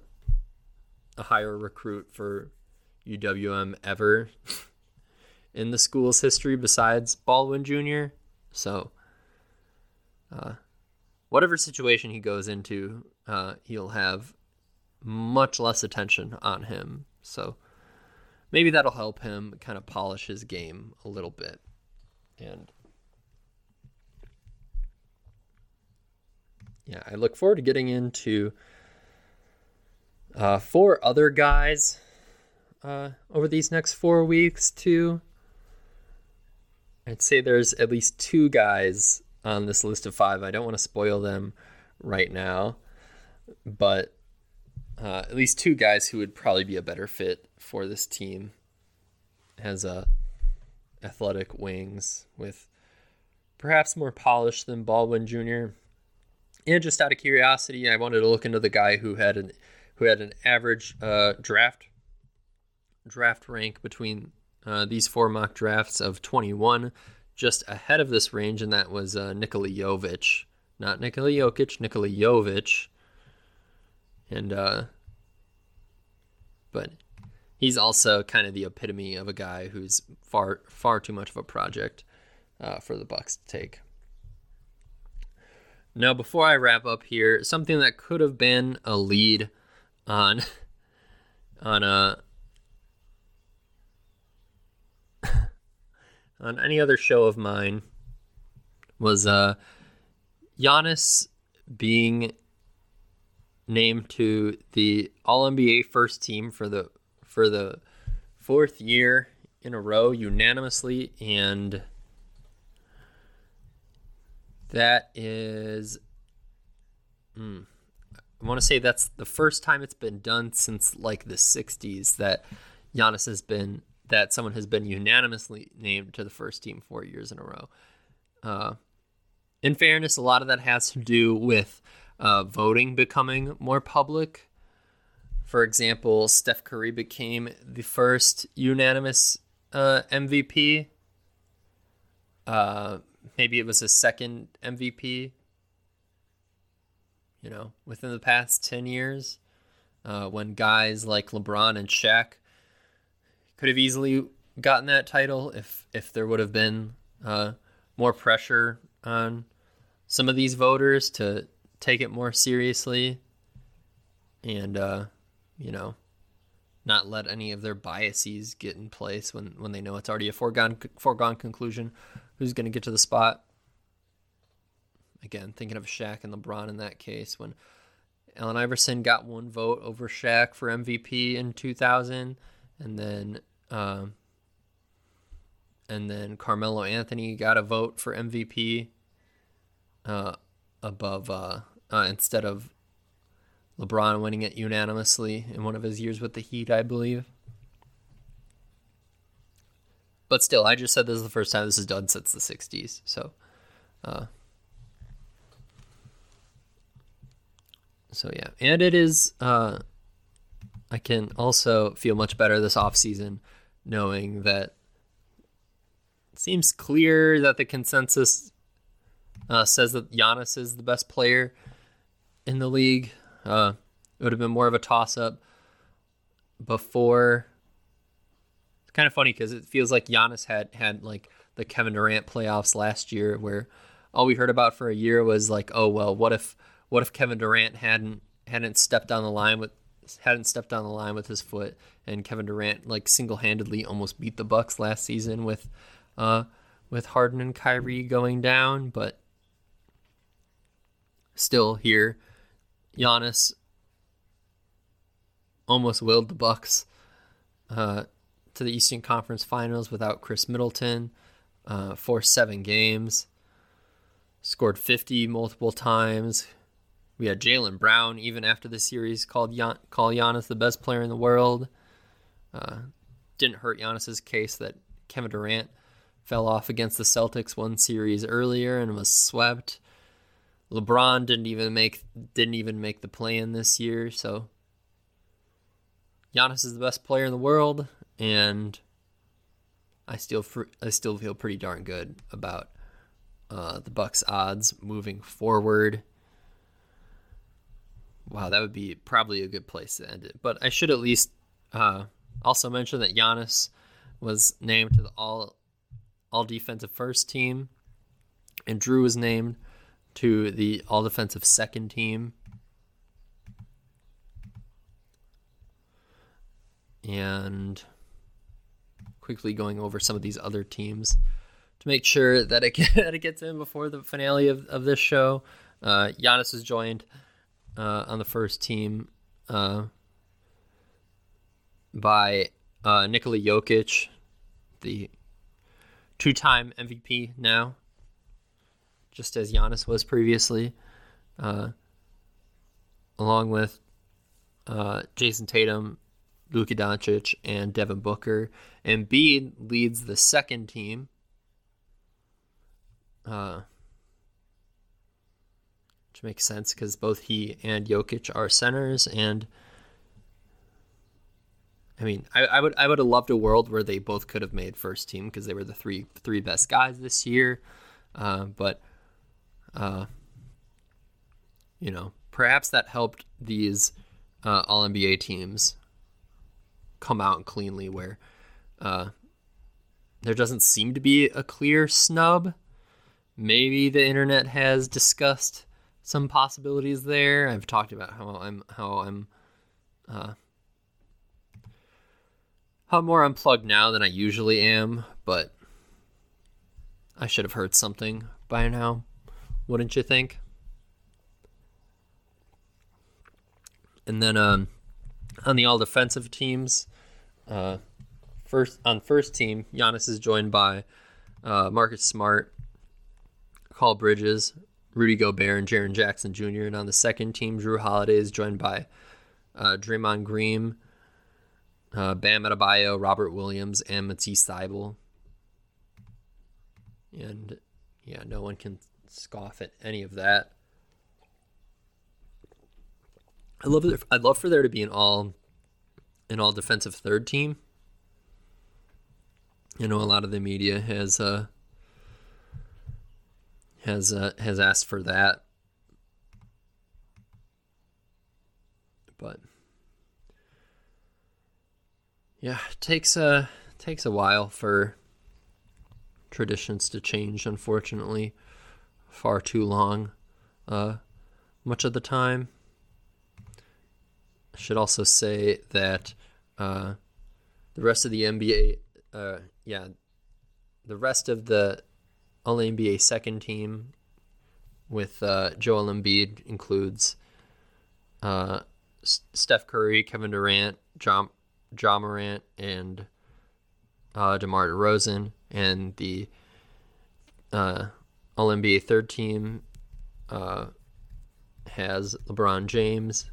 a higher recruit for UWM ever in the school's history besides Baldwin Jr. So, uh, whatever situation he goes into, uh, he'll have much less attention on him. So, maybe that'll help him kind of polish his game a little bit. And yeah, I look forward to getting into uh, four other guys uh, over these next four weeks, too. I'd say there's at least two guys on this list of five. I don't want to spoil them right now, but uh, at least two guys who would probably be a better fit for this team as uh, athletic wings with perhaps more polish than Baldwin Jr. And just out of curiosity, I wanted to look into the guy who had an who had an average uh, draft draft rank between uh, these four mock drafts of 21, just ahead of this range, and that was uh, Nikola Jovic, not Nikola Jokic, Nikola Jovic, and uh, but he's also kind of the epitome of a guy who's far far too much of a project uh, for the Bucks to take. Now, before I wrap up here, something that could have been a lead on on a on any other show of mine was uh Giannis being named to the All NBA first team for the for the fourth year in a row unanimously and that is hmm, I want to say that's the first time it's been done since like the 60s that Giannis has been that someone has been unanimously named to the first team four years in a row. Uh, in fairness, a lot of that has to do with uh, voting becoming more public. For example, Steph Curry became the first unanimous uh, MVP. Uh, maybe it was a second MVP you know, within the past 10 years, uh, when guys like LeBron and Shaq could have easily gotten that title if, if there would have been uh, more pressure on some of these voters to take it more seriously and, uh, you know, not let any of their biases get in place when, when they know it's already a foregone foregone conclusion who's going to get to the spot. Again, thinking of Shaq and LeBron in that case when Allen Iverson got one vote over Shaq for MVP in 2000, and then um, and then Carmelo Anthony got a vote for MVP uh, above uh, instead of LeBron winning it unanimously in one of his years with the Heat, I believe. But still, I just said this is the first time this is done since the '60s, so. Uh, So yeah, and it is. Uh, I can also feel much better this off season, knowing that it seems clear that the consensus uh, says that Giannis is the best player in the league. Uh, it would have been more of a toss up before. It's kind of funny because it feels like Giannis had had like the Kevin Durant playoffs last year, where all we heard about for a year was like, oh well, what if what if Kevin Durant hadn't hadn't stepped down the line with hadn't stepped down the line with his foot and Kevin Durant like single-handedly almost beat the Bucks last season with uh with Harden and Kyrie going down, but still here Giannis almost willed the Bucks uh, to the Eastern Conference Finals without Khris Middleton uh, for seven games. Scored 50 multiple times, we had Jaylen Brown, even after the series, called Gian- call Giannis the best player in the world. Uh, didn't hurt Giannis's case that Kevin Durant fell off against the Celtics one series earlier and was swept. LeBron didn't even make didn't even make the play in this year, so Giannis is the best player in the world, and I still I still feel pretty darn good about uh, the Bucks' odds moving forward. Wow, that would be probably a good place to end it. But I should at least uh, also mention that Giannis was named to the all all defensive first team and Drew was named to the all defensive second team. And quickly going over some of these other teams to make sure that it, that it gets in before the finale of, of this show. Uh, Giannis is joined uh, on the first team uh, by uh, Nikola Jokic, the two-time MVP now, just as Giannis was previously, uh, along with uh, Jayson Tatum, Luka Doncic, and Devin Booker. And Embiid leads the second team. Uh, which makes sense because both he and Jokic are centers, and I mean, I, I would I would have loved a world where they both could have made first team because they were the three three best guys this year, uh, but uh, you know, perhaps that helped these uh, All NBA teams come out cleanly where uh, there doesn't seem to be a clear snub. Maybe the internet has discussed some possibilities there. I've talked about how I'm how I'm uh, how more unplugged now than I usually am, but I should have heard something by now, wouldn't you think? And then um, on the all defensive teams, uh, first on first team, Giannis is joined by uh, Marcus Smart, Mikal Bridges, Rudy Gobert, and Jaren Jackson Jr. And on the second team, Jrue Holiday is joined by uh, Draymond Green, uh, Bam Adebayo, Robert Williams, and Matisse Thybulle. And yeah, no one can scoff at any of that. I love it. I'd love for there to be an all an all defensive third team. You know, a lot of the media has uh, has uh, has asked for that, but yeah, it takes a takes a while for traditions to change. Unfortunately, far too long, uh, much of the time. I should also say that uh, the rest of the NBA, uh, yeah, the rest of the All NBA second team with uh, Joel Embiid includes uh, Steph Curry, Kevin Durant, John Ja Morant, and uh, DeMar DeRozan, and the uh, All NBA third team uh, has LeBron James,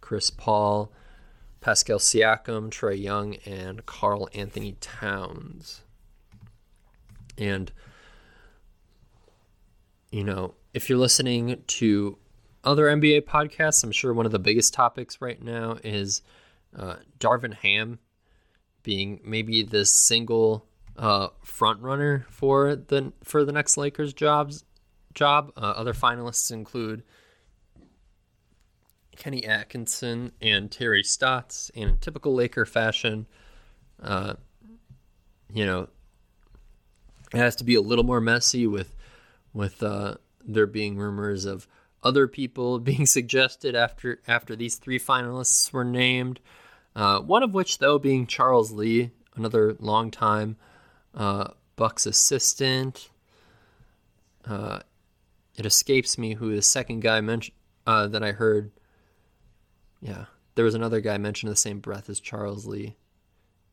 Chris Paul, Pascal Siakam, Trae Young, and Karl Anthony Towns. And, you know, if you're listening to other NBA podcasts, I'm sure one of the biggest topics right now is uh, Darvin Ham being maybe the single uh, front runner for the for the next Lakers jobs job. Uh, other finalists include Kenny Atkinson and Terry Stotts, and in typical Laker fashion, uh, you know, it has to be a little more messy with with uh, there being rumors of other people being suggested after after these three finalists were named. Uh, one of which, though, being Charles Lee, another longtime uh, Bucks assistant. Uh, it escapes me who the second guy mentioned uh, that I heard yeah, there was another guy mentioned in the same breath as Charles Lee,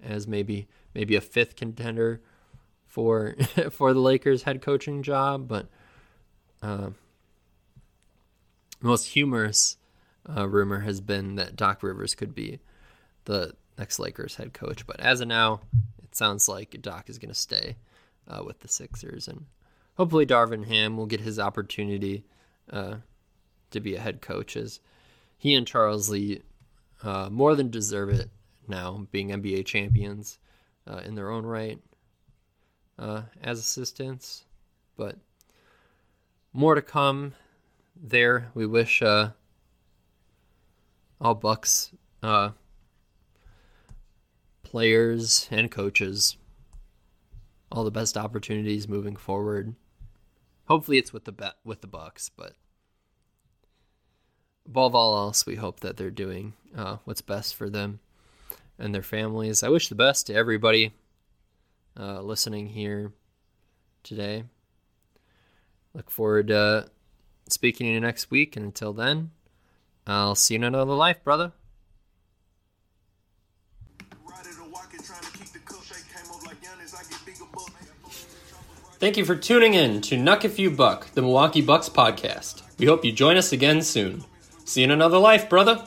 as maybe maybe a fifth contender for for the Lakers head coaching job. But uh, most humorous uh, rumor has been that Doc Rivers could be the next Lakers head coach. But as of now, sounds like Doc is going to stay uh, with the Sixers, and hopefully Darvin Ham will get his opportunity uh, to be a head coach as he and Charles Lee uh, more than deserve it now, being NBA champions uh, in their own right uh, as assistants. But more to come there. We wish uh, all Bucks players and coaches all the best opportunities moving forward. hopefully it's with the bet with the Bucks, but above all else, we hope that they're doing uh, what's best for them and their families. I wish the best to everybody uh, listening here today. Look forward to speaking to you next week, and until then, I'll see you in another life, brother. Thank you for tuning in to Nuck If You Buck, the Milwaukee Bucks podcast. We hope you join us again soon. See you in another life, brother.